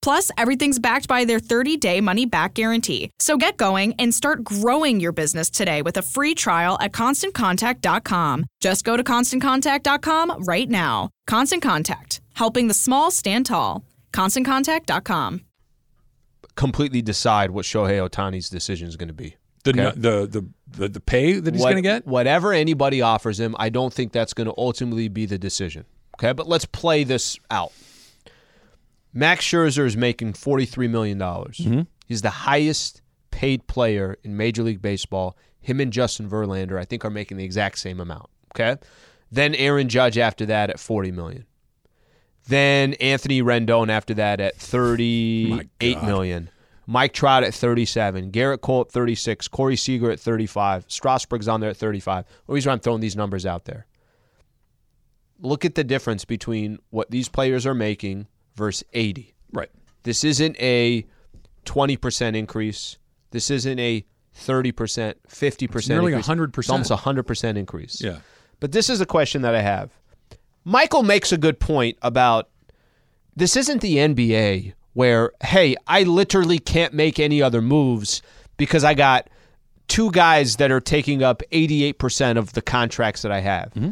Plus, everything's backed by their 30 day money back guarantee. So get going and start growing your business today with a free trial at constantcontact.com. Just go to constantcontact.com right now. Constant Contact, helping the small stand tall. ConstantContact.com. completely decide what Shohei Ohtani's decision is going to be. The, Okay? the, the, the, the pay that he's What- going to get? Whatever anybody offers him, I don't think that's going to ultimately be the decision. Okay, but let's play this out. Max Scherzer is making $43 million. Mm-hmm. He's the highest paid player in Major League Baseball. Him and Justin Verlander, I think, are making the exact same amount. Okay. Then Aaron Judge after that at 40 million. Then Anthony Rendon after that at thirty-eight million. Mike Trout at 37, Gerrit Cole at 36, Corey Seager at 35, Strasburg's on there at 35. The reason I'm throwing these numbers out there. Look at the difference between what these players are making versus 80. Right. This isn't a 20% increase. This isn't a 30%, 50% It's nearly increase. 100%. It's almost a 100% increase. Yeah. But this is a question that I have. Mychal makes a good point about this isn't the NBA where, hey, I literally can't make any other moves because I got two guys that are taking up 88% of the contracts that I have. Mm-hmm.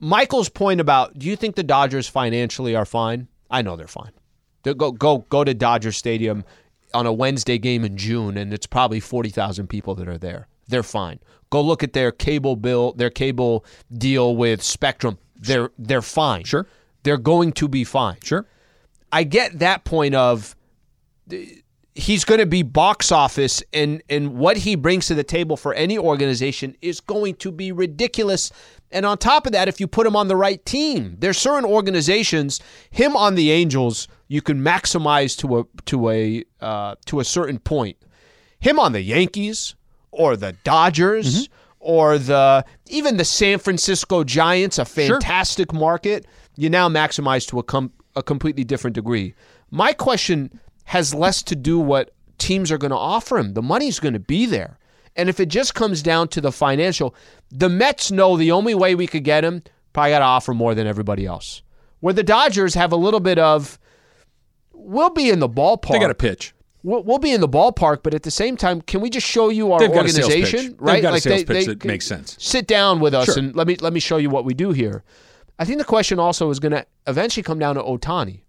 Mychal's point about do you think the Dodgers financially are fine? I know they're fine. They go go go to Dodger Stadium on a Wednesday game in June, and it's probably forty thousand people that are there. They're fine. Go look at their cable bill, their cable deal with Spectrum. They're they're fine. Sure. They're going to be fine. Sure. I get that point of he's going to be box office and and what he brings to the table for any organization is going to be ridiculous and on top of that if you put him on the right team there's certain organizations him on the angels you can maximize to a to a uh, to a certain point him on the yankees or the dodgers or the even the san francisco giants a fantastic market you now maximize to a, com- a completely different degree my question has less to do what teams are going to offer him. The money's going to be there. And if it just comes down to the financial, the Mets know the only way we could get him, probably got to offer more than everybody else. Where the Dodgers have a little bit of, we'll be in the ballpark. They got a pitch. We'll, we'll be in the ballpark, but at the same time, can we just show you our They've a organization? Right? They've got a Like sales they- pitch they that makes sense. Sit down with us Sure. and let me let me show you what we do here. I think the question also is going to eventually come down to Ohtani.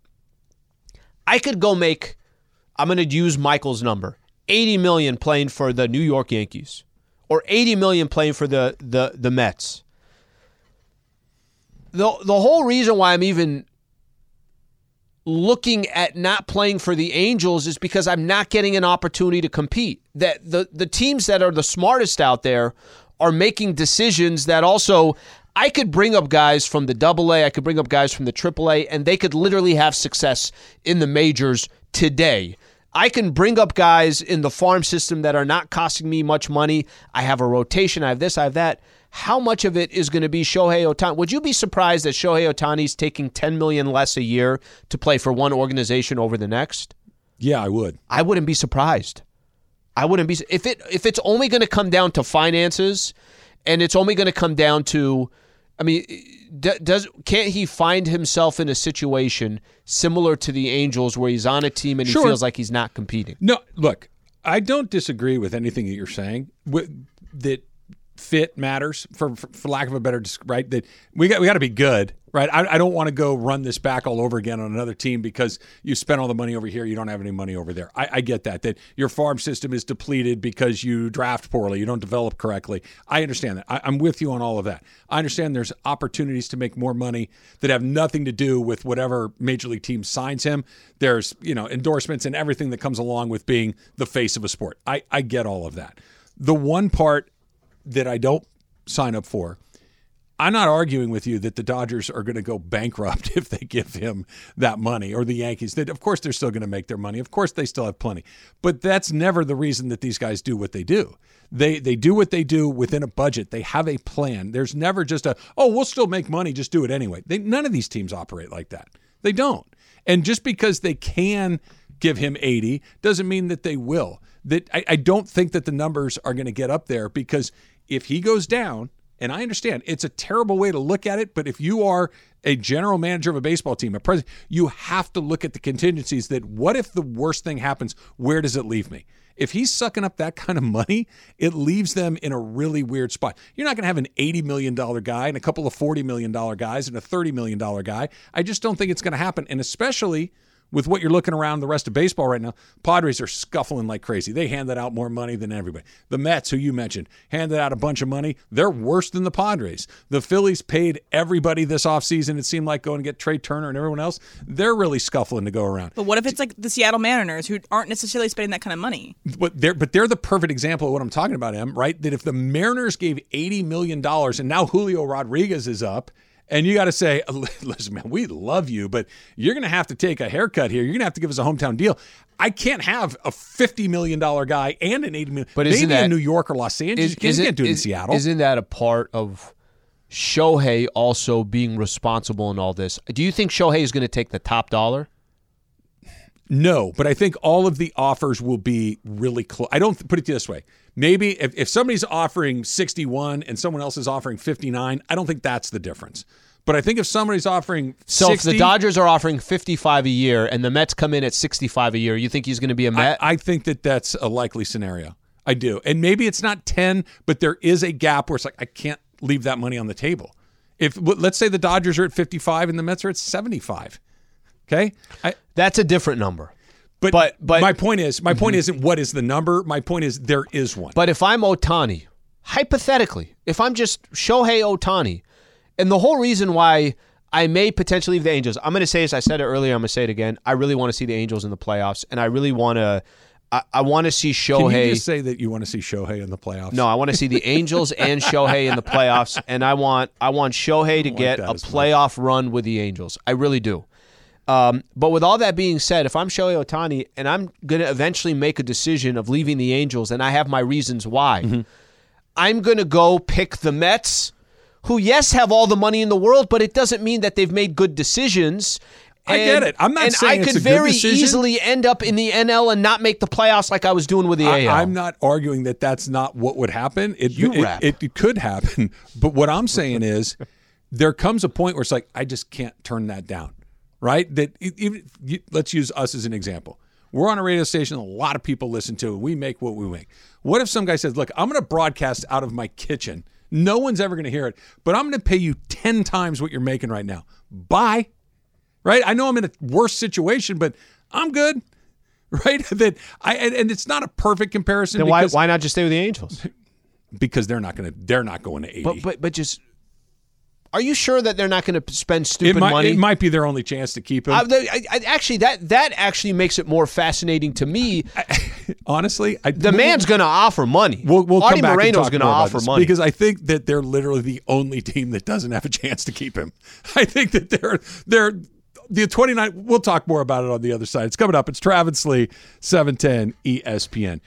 I could go make I'm going to use Mychal's number. 80 million playing for the New York Yankees or 80 million playing for the the the Mets. The the whole reason why I'm even looking at not playing for the Angels is because I'm not getting an opportunity to compete. That the the teams that are the smartest out there are making decisions that also I could bring up guys from the double A, I could bring up guys from the triple A, and they could literally have success in the majors today. I can bring up guys in the farm system that are not costing me much money. I have a rotation, I have this, I have that. How much of it is going to be Shohei Ohtani? Would you be surprised that Shohei Ohtani is taking 10 million less a year to play for one organization over the next? Yeah, I would. I wouldn't be surprised. I wouldn't be if it if it's only going to come down to finances and it's only going to come down to I mean does can't he find himself in a situation similar to the Angels where he's on a team and he feels like he's not competing? No, look, I don't disagree with anything that you're saying. That fit matters, for, for for lack of a better, right? That we got we got to be good, right? I, I don't want to go run this back all over again on another team because you spent all the money over here, you don't have any money over there. I, I get that. That your farm system is depleted because you draft poorly, you don't develop correctly. I understand that. I, I'm with you on all of that. I understand there's opportunities to make more money that have nothing to do with whatever major league team signs him. There's you know endorsements and everything that comes along with being the face of a sport. I, I get all of that. The one part that I don't sign up for. I'm not arguing with you that the Dodgers are going to go bankrupt if they give him that money or the Yankees. That of course they're still going to make their money. Of course they still have plenty. But that's never the reason that these guys do what they do. They they do what they do within a budget. They have a plan. There's never just a oh we'll still make money just do it anyway. They, none of these teams operate like that. They don't. And just because they can give him 80 doesn't mean that they will. That I, I don't think that the numbers are going to get up there because if he goes down, and I understand it's a terrible way to look at it, but if you are a general manager of a baseball team, a president, you have to look at the contingencies that what if the worst thing happens? Where does it leave me? If he's sucking up that kind of money, it leaves them in a really weird spot. You're not going to have an $80 million guy and a couple of $40 million guys and a $30 million guy. I just don't think it's going to happen. And especially with what you're looking around the rest of baseball right now, Padres are scuffling like crazy. They handed out more money than everybody. The Mets, who you mentioned, handed out a bunch of money. They're worse than the Padres. The Phillies paid everybody this offseason, it seemed like, going to get Trea Turner and everyone else. They're really scuffling to go around. But what if it's like the Seattle Mariners who aren't necessarily spending that kind of money? But they're but they're the perfect example of what I'm talking about, Em, right? That if the Mariners gave eighty million dollars and now Julio Rodriguez is up, and you got to say, listen, man, we love you, but you're going to have to take a haircut here. You're going to have to give us a hometown deal. I can't have a fifty million dollar guy and an eighty million. But maybe isn't that- in New York or Los Angeles, Is- you can't, isn't- can't do it in Seattle. Isn't that a part of Shohei also being responsible in all this? Do you think Shohei is going to take the top dollar? No, but I think all of the offers will be really close. I don't put it this way. Maybe if, if somebody's offering 61 and someone else is offering 59, I don't think that's the difference. But I think if somebody's offering So 60, if the Dodgers are offering 55 a year and the Mets come in at 65 a year, you think he's going to be a I, Met? I think that that's a likely scenario. I do. And maybe it's not 10, but there is a gap where it's like, I can't leave that money on the table. If let's say the Dodgers are at 55 and the Mets are at 75. Okay? I, That's a different number. But, But- but- my point is, my point Mhm. isn't what is the number. My point is there is one. But if I'm Ohtani, hypothetically, if I'm just Shohei Ohtani, and the whole reason why I may potentially leave the Angels, I'm going to say this. I said it earlier. I'm going to say it again. I really want to see the Angels in the playoffs, and I really want to. I, I want to see Can Shohei. you just say that you want to see Shohei in the playoffs? No, I want to see the Angels and Shohei in the playoffs, and I want I want Shohei to get a as much. playoff run with the Angels. I really do. Um, but with all that being said, if I'm Shohei Ohtani and I'm going to eventually make a decision of leaving the Angels, and I have my reasons why, Mm-hmm. I'm going to go pick the Mets, who yes have all the money in the world, but it doesn't mean that they've made good decisions. I get it. I'm not and saying I could very easily end up in the NL and not make the playoffs like I was doing with the AL. I, am not arguing that that's not what would happen. It, You it, it, it could happen. But what I'm saying is there comes a point where it's like, I just can't turn that down, right? That even let's use us as an example. We're on a radio station a lot of people listen to, and we make what we make. What if some guy says, Look, I'm going to broadcast out of my kitchen. No one's ever going to hear it, but I'm going to pay you 10 times what you're making right now. Bye. Right? I know I'm in a worse situation, but I'm good. Right? That I and, and it's not a perfect comparison. then why why not just stay with the Angels? because they're not going to they're not going to 80. But but but just are you sure that they're not going to spend stupid it might money? it might be their only chance to keep him. Uh, I, I, actually, that that actually makes it more fascinating to me. Honestly, I, the man's going to offer money. We'll, we'll Artie come Moreno's going to offer money because I think that they're literally the only team that doesn't have a chance to keep him. I think that they're they're the 29. We'll talk more about it on the other side. It's coming up. It's Travis Lee, 710 ESPN.